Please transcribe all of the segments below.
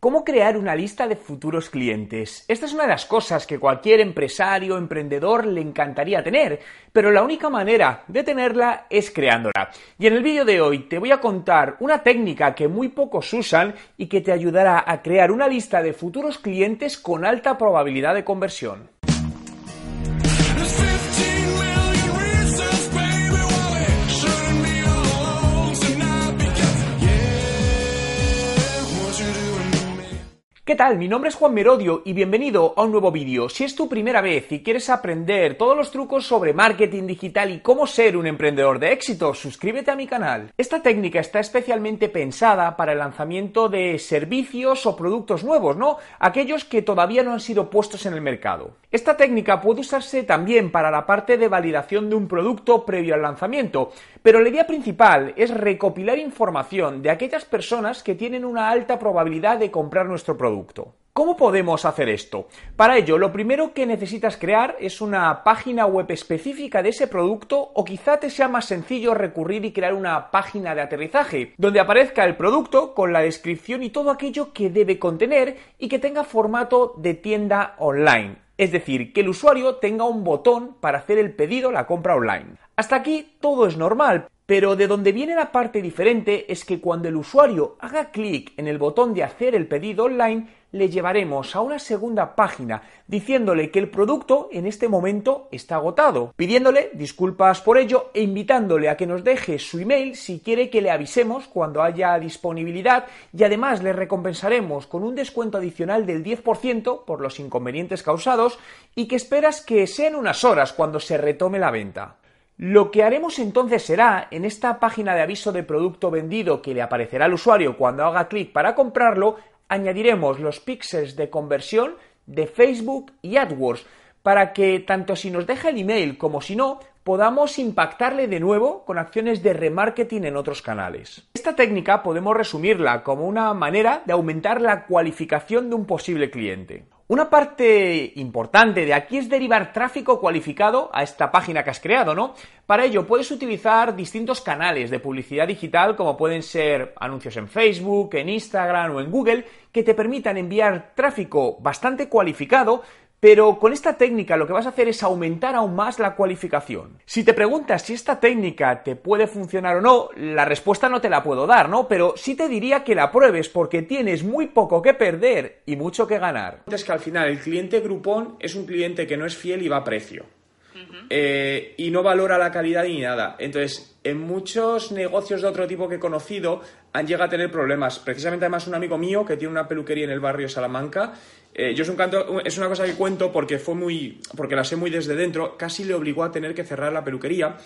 ¿Cómo crear una lista de futuros clientes? Esta es una de las cosas que cualquier empresario o emprendedor le encantaría tener, pero la única manera de tenerla es creándola. Y en el vídeo de hoy te voy a contar una técnica que muy pocos usan y que te ayudará a crear una lista de futuros clientes con alta probabilidad de conversión. ¿Qué tal? Mi nombre es Juan Merodio y bienvenido a un nuevo vídeo. Si es tu primera vez y quieres aprender todos los trucos sobre marketing digital y cómo ser un emprendedor de éxito, suscríbete a mi canal. Esta técnica está especialmente pensada para el lanzamiento de servicios o productos nuevos, ¿no? Aquellos que todavía no han sido puestos en el mercado. Esta técnica puede usarse también para la parte de validación de un producto previo al lanzamiento, pero la idea principal es recopilar información de aquellas personas que tienen una alta probabilidad de comprar nuestro producto. ¿Cómo podemos hacer esto? Para ello, lo primero que necesitas crear es una página web específica de ese producto o quizá te sea más sencillo recurrir y crear una página de aterrizaje donde aparezca el producto con la descripción y todo aquello que debe contener y que tenga formato de tienda online. Es decir, que el usuario tenga un botón para hacer el pedido, la compra online. Hasta aquí todo es normal, pero de donde viene la parte diferente es que cuando el usuario haga clic en el botón de hacer el pedido online, le llevaremos a una segunda página diciéndole que el producto en este momento está agotado, pidiéndole disculpas por ello e invitándole a que nos deje su email si quiere que le avisemos cuando haya disponibilidad y además le recompensaremos con un descuento adicional del 10% por los inconvenientes causados y que esperas que sean unas horas cuando se retome la venta. Lo que haremos entonces será, en esta página de aviso de producto vendido que le aparecerá al usuario cuando haga clic para comprarlo, añadiremos los píxeles de conversión de Facebook y AdWords para que tanto si nos deja el email como si no, podamos impactarle de nuevo con acciones de remarketing en otros canales. Esta técnica podemos resumirla como una manera de aumentar la cualificación de un posible cliente. Una parte importante de aquí es derivar tráfico cualificado a esta página que has creado, ¿no? Para ello puedes utilizar distintos canales de publicidad digital como pueden ser anuncios en Facebook, en Instagram o en Google que te permitan enviar tráfico bastante cualificado pero con esta técnica lo que vas a hacer es aumentar aún más la cualificación. Si te preguntas si esta técnica te puede funcionar o no, la respuesta no te la puedo dar, ¿no? Pero sí te diría que la pruebes porque tienes muy poco que perder y mucho que ganar. Es que al final el cliente grupón es un cliente que no es fiel y va a precio. Eh, y no valora la calidad ni nada. Entonces, en muchos negocios de otro tipo que he conocido han llegado a tener problemas. Precisamente, además, un amigo mío que tiene una peluquería en el barrio Salamanca. Eh, yo es un canto, es una cosa que cuento porque fue muy, porque la sé muy desde dentro. Casi le obligó a tener que cerrar la peluquería.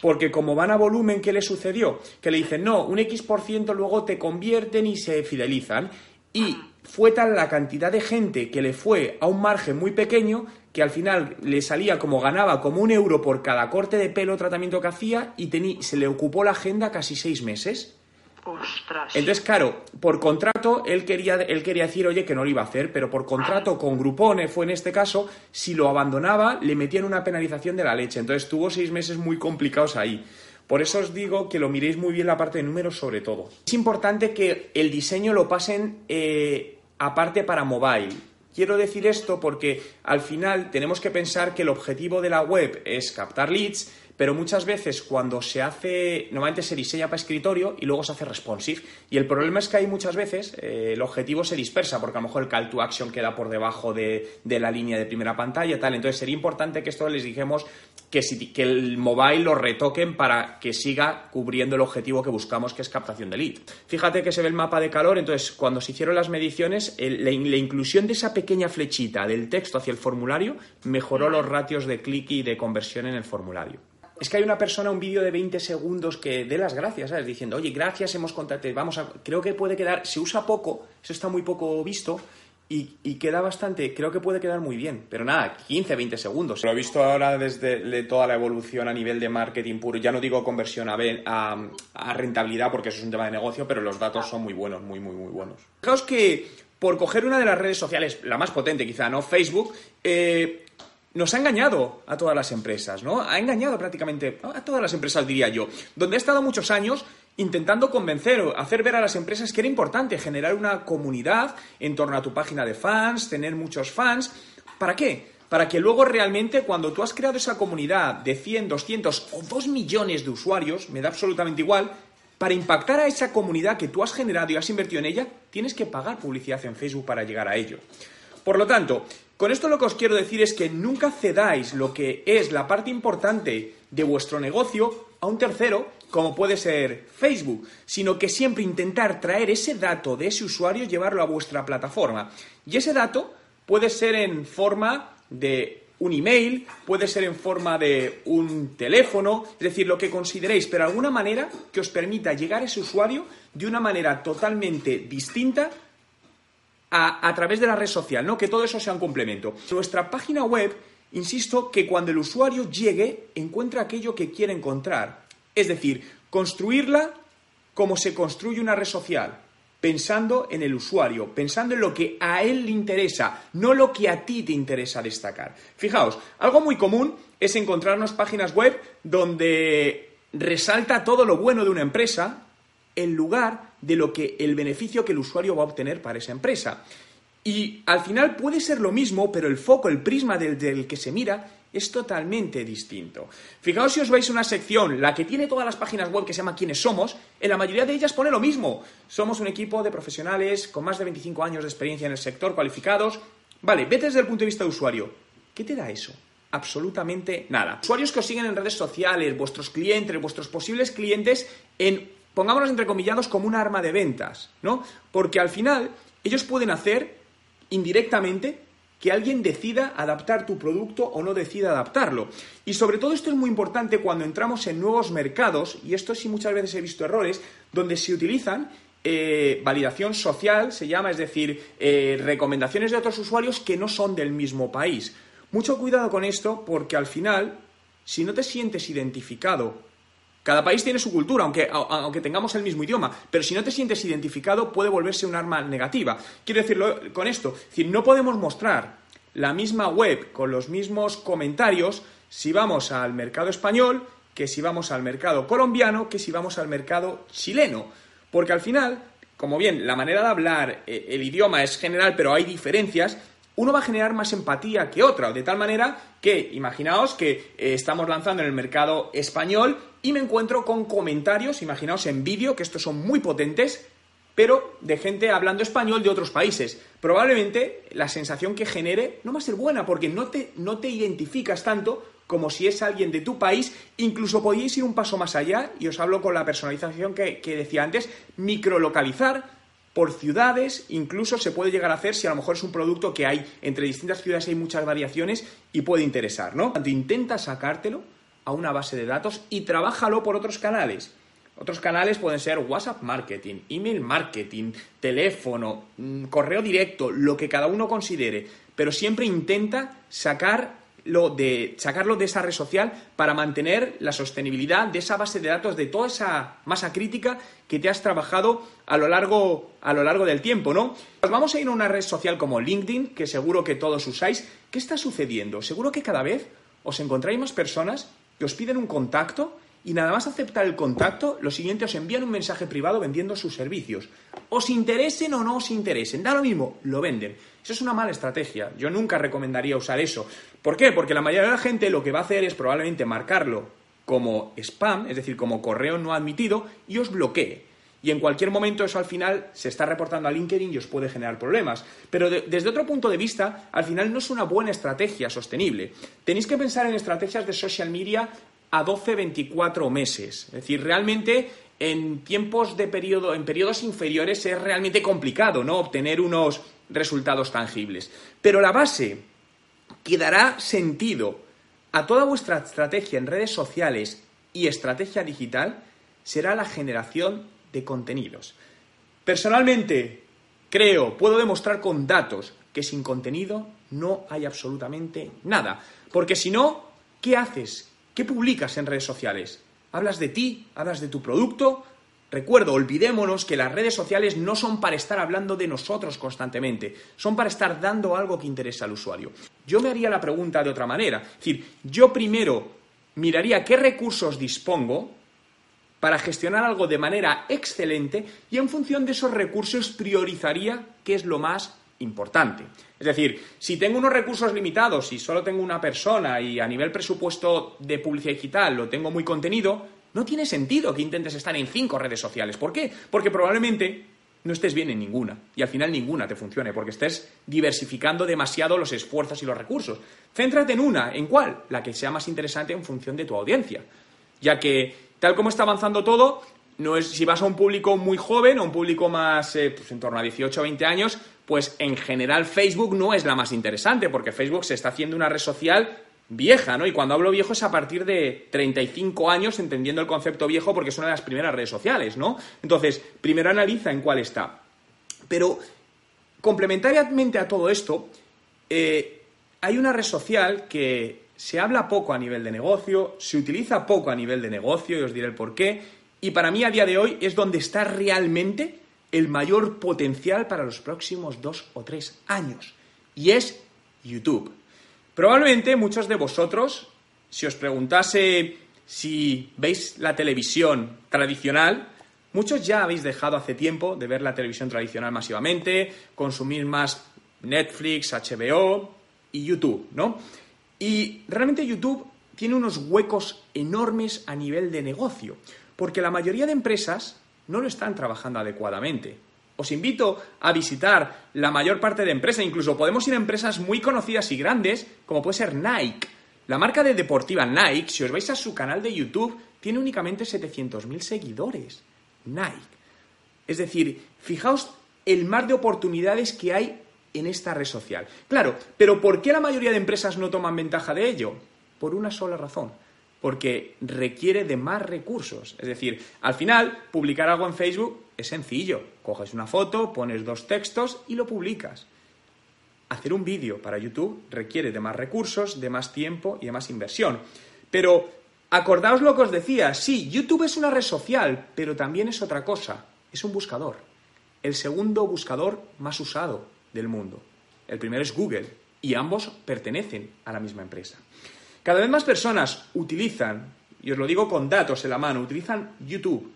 Porque como van a volumen, ¿qué le sucedió? Que le dicen, no, un X por ciento luego te convierten y se fidelizan. Y fue tal la cantidad de gente que le fue a un margen muy pequeño que al final le salía como ganaba como un euro por cada corte de pelo tratamiento que hacía y se le ocupó la agenda casi seis meses. Ostras. Entonces, claro, por contrato, él quería, él quería decir, oye, que no lo iba a hacer, pero por contrato con Grupone fue en este caso, si lo abandonaba, le metían una penalización de la leche. Entonces tuvo seis meses muy complicados ahí. Por eso os digo que lo miréis muy bien la parte de números sobre todo. Es importante que el diseño lo pasen eh, aparte para mobile. Quiero decir esto porque al final tenemos que pensar que el objetivo de la web es captar leads, pero muchas veces cuando se hace, normalmente se diseña para escritorio y luego se hace responsive. Y el problema es que hay muchas veces eh, el objetivo se dispersa, porque a lo mejor el call to action queda por debajo de, la línea de primera pantalla, tal. Entonces sería importante que esto les dijemos que, si, que el mobile lo retoquen para que siga cubriendo el objetivo que buscamos, que es captación de lead. Fíjate que se ve el mapa de calor, entonces cuando se hicieron las mediciones, la, inclusión de esa pequeña flechita del texto hacia el formulario mejoró los ratios de clic y de conversión en el formulario es que hay una persona, un vídeo de 20 segundos que dé las gracias, ¿sabes? Diciendo, oye, gracias, hemos contactado, vamos a... Creo que puede quedar, se usa poco, eso está muy poco visto, y, queda bastante, creo que puede quedar muy bien, pero nada, 15, 20 segundos. Lo he visto ahora desde toda la evolución a nivel de marketing puro, ya no digo conversión a, a, rentabilidad porque eso es un tema de negocio, pero los datos son muy buenos, muy, muy, muy buenos. Fijaos que por coger una de las redes sociales, la más potente quizá, ¿no? Facebook, eh, nos ha engañado a todas las empresas, ¿no? Ha engañado prácticamente a todas las empresas, diría yo. Donde ha estado muchos años intentando convencer o hacer ver a las empresas que era importante generar una comunidad en torno a tu página de fans, tener muchos fans. ¿Para qué? Para que luego realmente cuando tú has creado esa comunidad de 100, 200 o 2 millones de usuarios, me da absolutamente igual, para impactar a esa comunidad que tú has generado y has invertido en ella, tienes que pagar publicidad en Facebook para llegar a ello. Por lo tanto, con esto lo que os quiero decir es que nunca cedáis lo que es la parte importante de vuestro negocio a un tercero, como puede ser Facebook, sino que siempre intentar traer ese dato de ese usuario y llevarlo a vuestra plataforma. Y ese dato puede ser en forma de un email, puede ser en forma de un teléfono, es decir, lo que consideréis, pero alguna manera que os permita llegar a ese usuario de una manera totalmente distinta a, través de la red social, ¿no? Que todo eso sea un complemento. Nuestra página web, insisto, que cuando el usuario llegue, encuentra aquello que quiere encontrar. Es decir, construirla como se construye una red social pensando en el usuario, pensando en lo que a él le interesa, no lo que a ti te interesa destacar. Fijaos, algo muy común es encontrarnos páginas web donde resalta todo lo bueno de una empresa en lugar de lo que el beneficio que el usuario va a obtener para esa empresa. Y al final puede ser lo mismo, pero el foco, el prisma del, del que se mira es totalmente distinto. Fijaos si os veis una sección, la que tiene todas las páginas web que se llama Quiénes somos, en la mayoría de ellas pone lo mismo. Somos un equipo de profesionales con más de 25 años de experiencia en el sector, cualificados. Vale, vete desde el punto de vista de usuario. ¿Qué te da eso? Absolutamente nada. Usuarios que os siguen en redes sociales, vuestros clientes, vuestros posibles clientes, en, pongámonos entrecomillados, como un arma de ventas, ¿no? Porque al final ellos pueden hacer indirectamente que alguien decida adaptar tu producto o no decida adaptarlo. Y sobre todo esto es muy importante cuando entramos en nuevos mercados, y esto sí muchas veces he visto errores, donde se utilizan eh, validación social, se llama, es decir, eh, recomendaciones de otros usuarios que no son del mismo país. Mucho cuidado con esto porque al final, si no te sientes identificado cada país tiene su cultura, aunque, aunque, tengamos el mismo idioma, pero si no te sientes identificado puede volverse un arma negativa. Quiero decirlo con esto, no podemos mostrar la misma web con los mismos comentarios si vamos al mercado español, que si vamos al mercado colombiano, que si vamos al mercado chileno. Porque al final, como bien, la manera de hablar, eh, el idioma es general, pero hay diferencias, uno va a generar más empatía que otra, de tal manera que, imaginaos que eh, estamos lanzando en el mercado español y me encuentro con comentarios, imaginaos en vídeo, que estos son muy potentes, pero de gente hablando español de otros países. Probablemente la sensación que genere no va a ser buena porque no te, no te identificas tanto como si es alguien de tu país, incluso podéis ir un paso más allá, y os hablo con la personalización que, que decía antes, microlocalizar por ciudades, incluso se puede llegar a hacer si a lo mejor es un producto que hay entre distintas ciudades hay muchas variaciones y puede interesar, ¿no? Tanto intenta sacártelo a una base de datos y trabájalo por otros canales. Otros canales pueden ser WhatsApp marketing, email marketing, teléfono, mm, correo directo, lo que cada uno considere, pero siempre intenta sacar de, sacarlo de esa red social para mantener la sostenibilidad de esa base de datos, de toda esa masa crítica que te has trabajado a lo largo, a lo largo del tiempo, ¿no? Pues vamos a ir a una red social como LinkedIn, que seguro que todos usáis. ¿Qué está sucediendo? Seguro que cada vez os encontráis más personas que os piden un contacto y nada más aceptar el contacto, lo siguiente os envían un mensaje privado vendiendo sus servicios. Os interesen o no os interesen, da lo mismo, lo venden. Eso es una mala estrategia. Yo nunca recomendaría usar eso. ¿Por qué? Porque la mayoría de la gente lo que va a hacer es probablemente marcarlo como spam, es decir, como correo no admitido, y os bloquee. Y en cualquier momento eso al final se está reportando a LinkedIn y os puede generar problemas. Pero desde otro punto de vista, al final no es una buena estrategia sostenible. Tenéis que pensar en estrategias de social media a 12, 24 meses. Es decir, realmente en tiempos de periodo, en periodos inferiores es realmente complicado, ¿no? Obtener unos resultados tangibles. Pero la base que dará sentido a toda vuestra estrategia en redes sociales y estrategia digital será la generación de contenidos. Personalmente, creo, puedo demostrar con datos que sin contenido no hay absolutamente nada. Porque si no, ¿qué haces? ¿Qué publicas en redes sociales? ¿Hablas de ti? ¿Hablas de tu producto? Recuerdo, olvidémonos que las redes sociales no son para estar hablando de nosotros constantemente, son para estar dando algo que interesa al usuario. Yo me haría la pregunta de otra manera, es decir, yo primero miraría qué recursos dispongo para gestionar algo de manera excelente y en función de esos recursos priorizaría qué es lo más importante. Es decir, si tengo unos recursos limitados y solo tengo una persona y a nivel presupuesto de publicidad digital lo tengo muy contenido, no tiene sentido que intentes estar en cinco redes sociales. ¿Por qué? Porque probablemente no estés bien en ninguna y al final ninguna te funcione porque estés diversificando demasiado los esfuerzos y los recursos. Céntrate en una, ¿en cuál? La que sea más interesante en función de tu audiencia. Ya que tal como está avanzando todo, no es, si vas a un público muy joven o un público más eh, pues en torno a 18 o 20 años, pues en general Facebook no es la más interesante, porque Facebook se está haciendo una red social vieja, ¿no? Y cuando hablo viejo es a partir de 35 años, entendiendo el concepto viejo, porque es una de las primeras redes sociales, ¿no? Entonces, primero analiza en cuál está. Pero, complementariamente a todo esto, eh, hay una red social que se habla poco a nivel de negocio, se utiliza poco a nivel de negocio, y os diré el por qué, y para mí a día de hoy es donde está realmente el mayor potencial para los próximos dos o tres años, y es YouTube. Probablemente muchos de vosotros, si os preguntase si veis la televisión tradicional, muchos ya habéis dejado hace tiempo de ver la televisión tradicional masivamente, consumir más Netflix, HBO y YouTube, ¿no? Y realmente YouTube tiene unos huecos enormes a nivel de negocio, porque la mayoría de empresas no lo están trabajando adecuadamente. Os invito a visitar la mayor parte de empresas, incluso podemos ir a empresas muy conocidas y grandes, como puede ser Nike. La marca de deportiva Nike, si os vais a su canal de YouTube, tiene únicamente 700.000 seguidores. Nike. Es decir, fijaos el mar de oportunidades que hay en esta red social. Claro, pero ¿por qué la mayoría de empresas no toman ventaja de ello? Por una sola razón, porque requiere de más recursos. Es decir, al final, publicar algo en Facebook es sencillo. Coges una foto, pones dos textos y lo publicas. Hacer un vídeo para YouTube requiere de más recursos, de más tiempo y de más inversión. Pero acordaos lo que os decía, sí, YouTube es una red social, pero también es otra cosa, es un buscador. El segundo buscador más usado del mundo. El primero es Google y ambos pertenecen a la misma empresa. Cada vez más personas utilizan, y os lo digo con datos en la mano, utilizan YouTube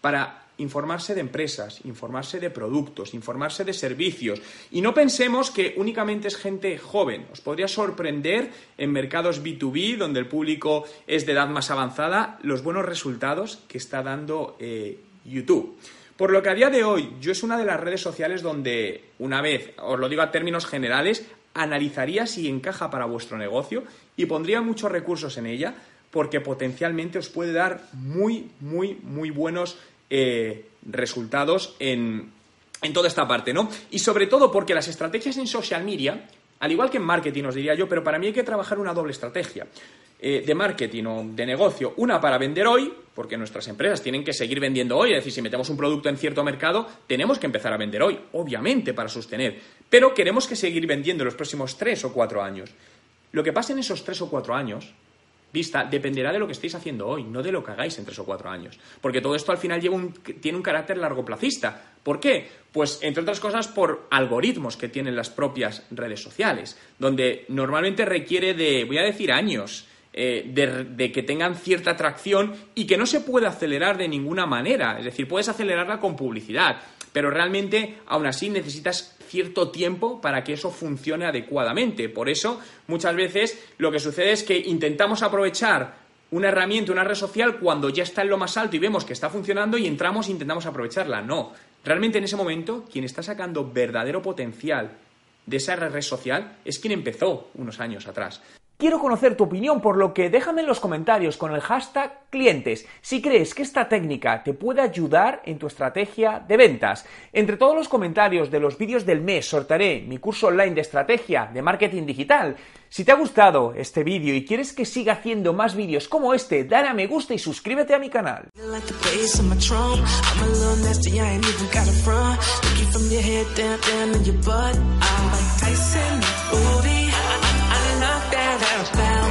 para informarse de empresas, informarse de productos, informarse de servicios. Y no pensemos que únicamente es gente joven. Os podría sorprender en mercados B2B, donde el público es de edad más avanzada, los buenos resultados que está dando eh, YouTube. Por lo que a día de hoy yo es una de las redes sociales donde, una vez, os lo digo a términos generales, analizaría si encaja para vuestro negocio y pondría muchos recursos en ella porque potencialmente os puede dar muy, muy, muy buenos eh, resultados en, en toda esta parte, ¿no? Y sobre todo porque las estrategias en social media, al igual que en marketing os diría yo, pero para mí hay que trabajar una doble estrategia. Eh, de marketing o de negocio, una para vender hoy, porque nuestras empresas tienen que seguir vendiendo hoy, es decir, si metemos un producto en cierto mercado, tenemos que empezar a vender hoy, obviamente, para sostener, pero queremos que seguir vendiendo en los próximos tres o cuatro años. Lo que pase en esos tres o cuatro años, vista, dependerá de lo que estéis haciendo hoy, no de lo que hagáis en tres o cuatro años. Porque todo esto al final tiene un carácter largoplacista. ¿Por qué? Pues entre otras cosas por algoritmos que tienen las propias redes sociales, donde normalmente requiere de, voy a decir, años eh, de, que tengan cierta atracción y que no se puede acelerar de ninguna manera. Es decir, puedes acelerarla con publicidad, pero realmente aún así necesitas cierto tiempo para que eso funcione adecuadamente. Por eso, muchas veces lo que sucede es que intentamos aprovechar una herramienta, una red social, cuando ya está en lo más alto y vemos que está funcionando y entramos e intentamos aprovecharla. No. Realmente en ese momento, quien está sacando verdadero potencial de esa red social es quien empezó unos años atrás. Quiero conocer tu opinión, por lo que déjame en los comentarios con el hashtag clientes si crees que esta técnica te puede ayudar en tu estrategia de ventas. Entre todos los comentarios de los vídeos del mes sortearé mi curso online de estrategia de marketing digital. Si te ha gustado este vídeo y quieres que siga haciendo más vídeos como este, dale a me gusta y suscríbete a mi canal. i found.